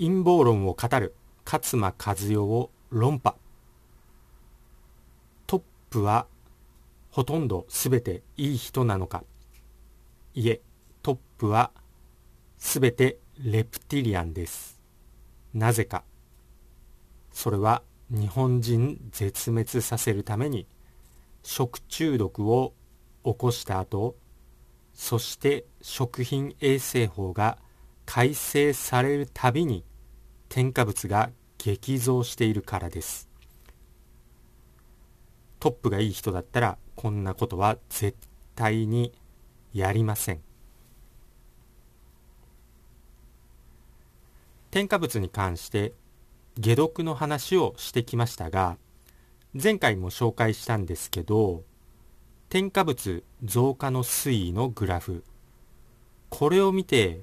陰謀論を語る勝間和代を論破。トップはほとんど全ていい人なのか。いえトップは全てレプティリアンです。なぜか。それは日本人絶滅させるために食中毒を起こした後そして食品衛生法が改正されるたびに添加物が激増しているからです。トップがいい人だったらこんなことは絶対にやりません。添加物に関して解毒の話をしてきましたが前回も紹介したんですけど添加物増加の推移のグラフ。これを見て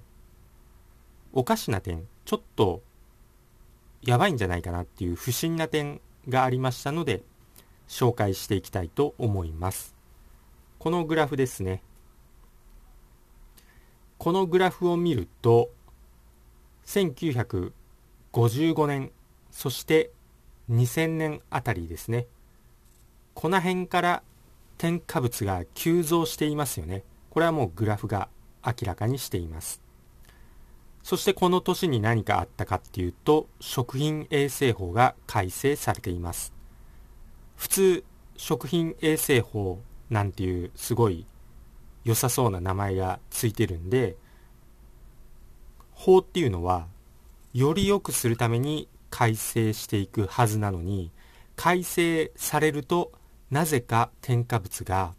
おかしな点ちょっとやばいんじゃないかなっていう不審な点がありましたので紹介していきたいと思います。このグラフですね。このグラフを見ると1955年そして2000年あたりですね。この辺から添加物が急増していますよね。これはもうグラフが明らかにしています。そしてこの年に何かあったかっていうと食品衛生法が改正されています。普通食品衛生法なんていうすごい良さそうな名前がついてるんで法っていうのはより良くするために改正していくはずなのに改正されるとなぜか添加物が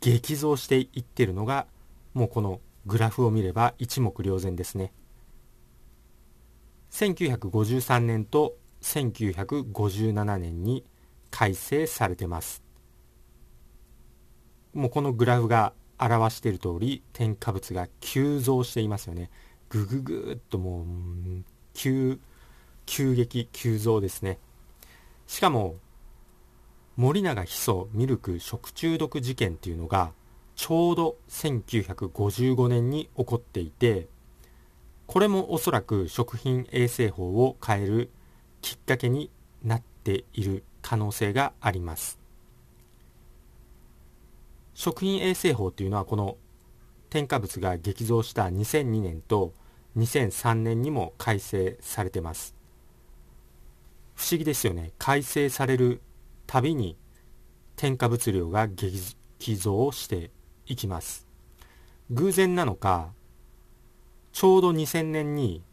激増していってるのがもうこのグラフを見れば一目瞭然ですね。1953年と1957年に改正されてます。もうこのグラフが表している通り添加物が急増していますよね。ぐぐぐっともう急急激急増ですね。しかも森永ヒ素ミルク食中毒事件っていうのがちょうど1955年に起こっていてこれもおそらく食品衛生法を変えるきっかけになっている可能性があります。食品衛生法というのはこの添加物が激増した2002年と2003年にも改正されてます。不思議ですよね。改正されるたびに添加物量が激増していきます。偶然なのかちょうど2000年に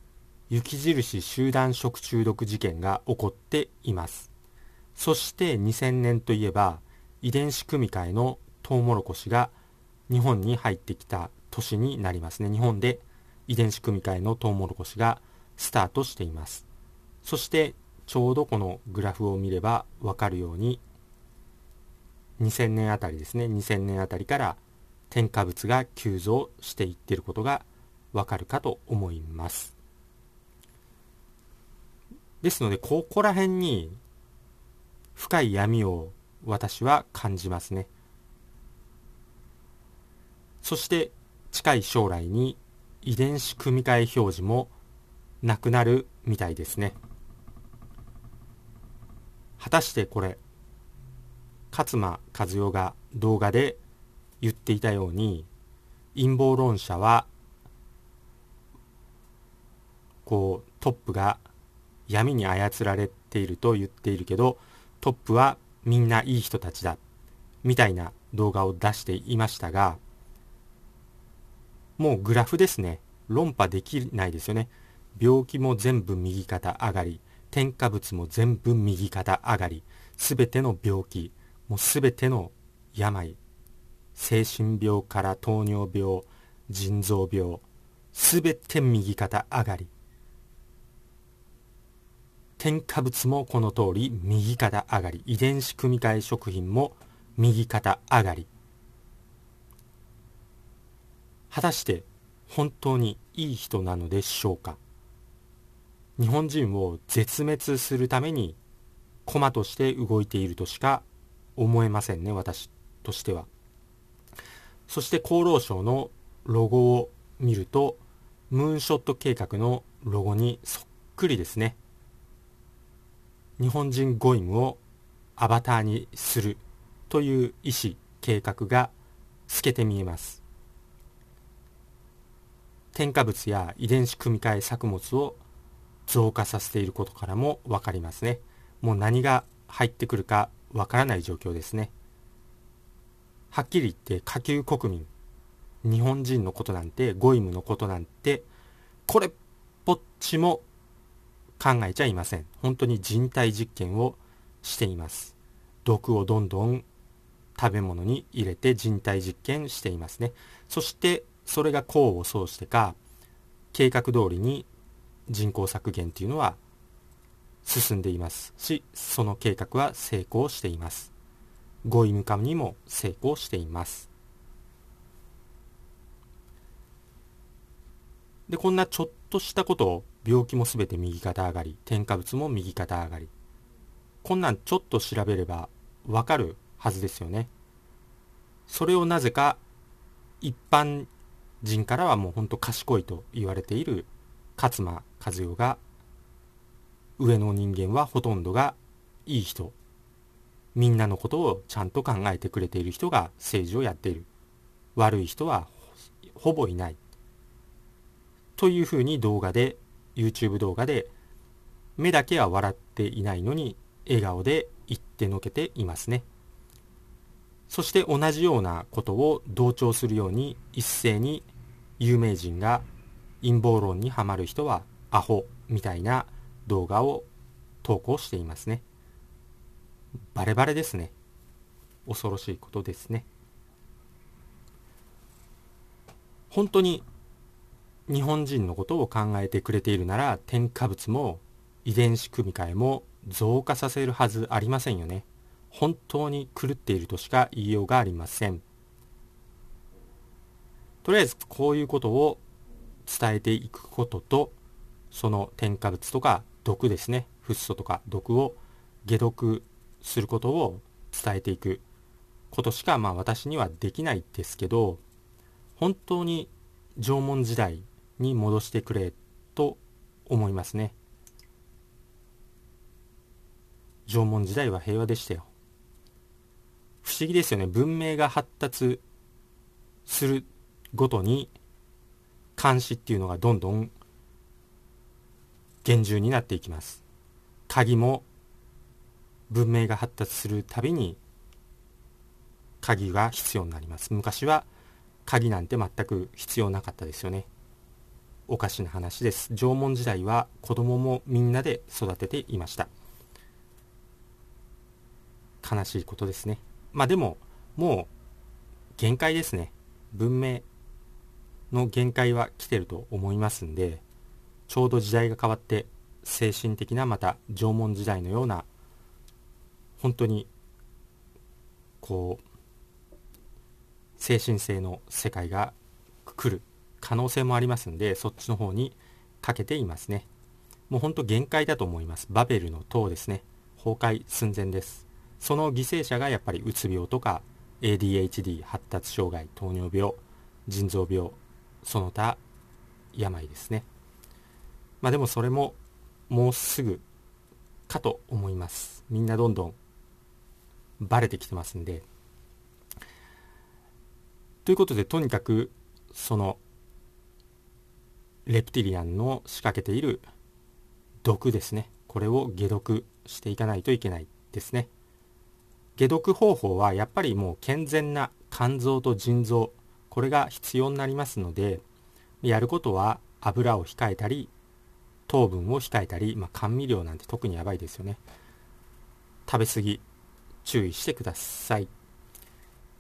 雪印集団食中毒事件が起こっています。そして2000年といえば遺伝子組み換えのトウモロコシが日本に入ってきた年になりますね。日本で遺伝子組み換えのトウモロコシがスタートしています。そしてちょうどこのグラフを見ればわかるように2000年あたりですね。2000年あたりから添加物が急増していっていることがわかるかと思います。ですのでここら辺に深い闇を私は感じますね。そして近い将来に遺伝子組み換え表示もなくなるみたいですね。果たしてこれ勝間和代が動画で言っていたように陰謀論者はこうトップが闇に操られていると言っているけどトップはみんないい人たちだみたいな動画を出していましたがもうグラフですね。論破できないですよね。病気も全部右肩上がり添加物も全部右肩上がりすべての病気もうすべての病精神病から糖尿病腎臓病すべて右肩上がり。添加物もこの通り右肩上がり。遺伝子組み換え食品も右肩上がり。果たして本当にいい人なのでしょうか？日本人を絶滅するために駒として動いているとしか思えませんね私としては。そして厚労省のロゴを見るとムーンショット計画のロゴにそっくりですね。日本人ゴイムをアバターにするという意思計画が透けて見えます。添加物や遺伝子組み換え作物を増加させていることからも分かりますね。もう何が入ってくるかわからない状況ですね。はっきり言って下級国民日本人のことなんてゴイムのことなんてこれっぽっちも考えちゃいません。本当に人体実験をしています。毒をどんどん食べ物に入れて人体実験していますね。そしてそれが功を奏してか計画通りに人口削減というのは進んでいますしその計画は成功しています。ゴイム化にも成功しています。でこんなちょっとしたことを病気も全て右肩上がり添加物も右肩上がり。こんなんちょっと調べればわかるはずですよね。それをなぜか一般人からはもうほんと賢いと言われている勝間和代が上の人間はほとんどがいい人。みんなのことをちゃんと考えてくれている人が政治をやっている。悪い人はほぼいない。というふうに動画で YouTube 動画で目だけは笑っていないのに笑顔で言ってのけていますね。そして同じようなことを同調するように一斉に有名人が陰謀論にはまる人はアホみたいな動画を投稿していますね。バレバレですね。恐ろしいことですね。本当に日本人のことを考えてくれているなら添加物も遺伝子組み換えも増加させるはずありませんよね。本当に狂っているとしか言いようがありません。とりあえずこういうことを伝えていくこととその添加物とか毒ですね。フッ素とか毒を解毒することを伝えていくことしかまあ私にはできないですけど本当に縄文時代に戻してくれと思いますね。縄文時代は平和でしたよ。不思議ですよね。文明が発達するごとに監視っていうのがどんどん厳重になっていきます。鍵も文明が発達するたびに鍵が必要になります。昔は鍵なんて全く必要なかったですよね。おかしな話です。縄文時代は子供もみんなで育てていました。悲しいことですね。まあでももう限界ですね。文明の限界は来てると思いますんでちょうど時代が変わって精神的なまた縄文時代のような本当にこう精神性の世界が来る可能性もありますんでそっちの方にかけていますね。もうほんと限界だと思います。バベルの塔ですね。崩壊寸前です。その犠牲者がやっぱりうつ病とか ADHD 発達障害糖尿病腎臓病その他病ですね。まあでもそれももうすぐかと思います。みんなどんどんバレてきてますんで。ということでとにかくそのレプティリアンの仕掛けている毒ですね。これを解毒していかないといけないですね。解毒方法はやっぱりもう健全な肝臓と腎臓これが必要になりますのでやることは油を控えたり糖分を控えたり、まあ、甘味料なんて特にやばいですよね。食べ過ぎ注意してください。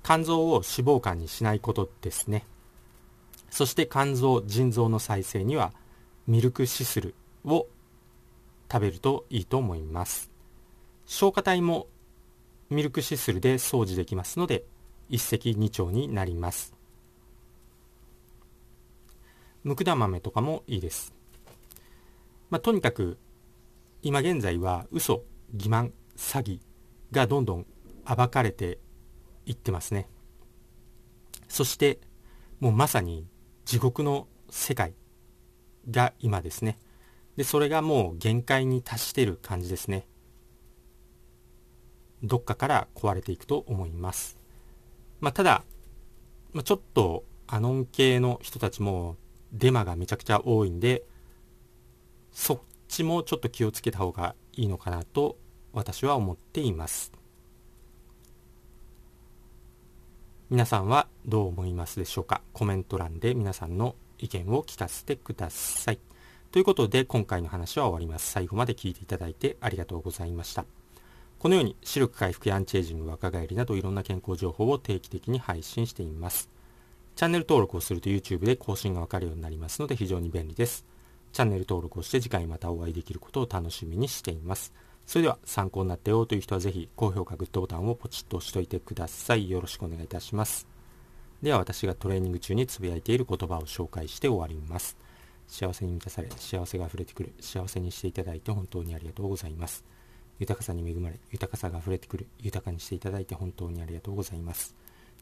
肝臓を脂肪肝にしないことですね。そして肝臓腎臓の再生にはミルクシスルを食べるといいと思います。消化体もミルクシスルで掃除できますので一石二鳥になります。ムクダ豆とかもいいです、まあ、とにかく今現在は嘘欺瞞詐欺がどんどん暴かれていってますね。そしてもうまさに地獄の世界が今ですねで、それがもう限界に達してる感じですね。どっかから壊れていくと思います。まあ、ただ、まあ、ちょっとアノン系の人たちもデマがめちゃくちゃ多いんで、そっちもちょっと気をつけた方がいいのかなと私は思っています。皆さんはどう思いますでしょうか？コメント欄で皆さんの意見を聞かせてください。ということで今回の話は終わります。最後まで聞いていただいてありがとうございました。このように視力回復やアンチエイジング、若返りなどいろんな健康情報を定期的に配信しています。チャンネル登録をすると YouTube で更新がわかるようになりますので非常に便利です。チャンネル登録をして次回またお会いできることを楽しみにしています。それでは参考になったよという人はぜひ高評価、グッドボタンをポチッと押しておいてください。よろしくお願いいたします。では私がトレーニング中につぶやいている言葉を紹介して終わります。幸せに満たされ、幸せが溢れてくる、幸せにしていただいて本当にありがとうございます。豊かさに恵まれ、豊かさが溢れてくる、豊かにしていただいて本当にありがとうございます。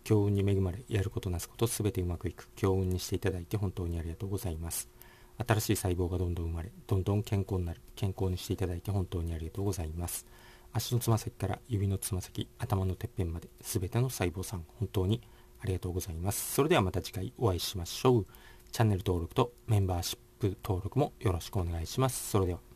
強運に恵まれ、やることなすことすべてうまくいく、強運にしていただいて本当にありがとうございます。新しい細胞がどんどん生まれ、どんどん健康になる、健康にしていただいて本当にありがとうございます。足のつま先から指のつま先、頭のてっぺんまで、すべての細胞さん、本当にありがとうございます。それではまた次回お会いしましょう。チャンネル登録とメンバーシップ登録もよろしくお願いします。それでは。